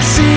see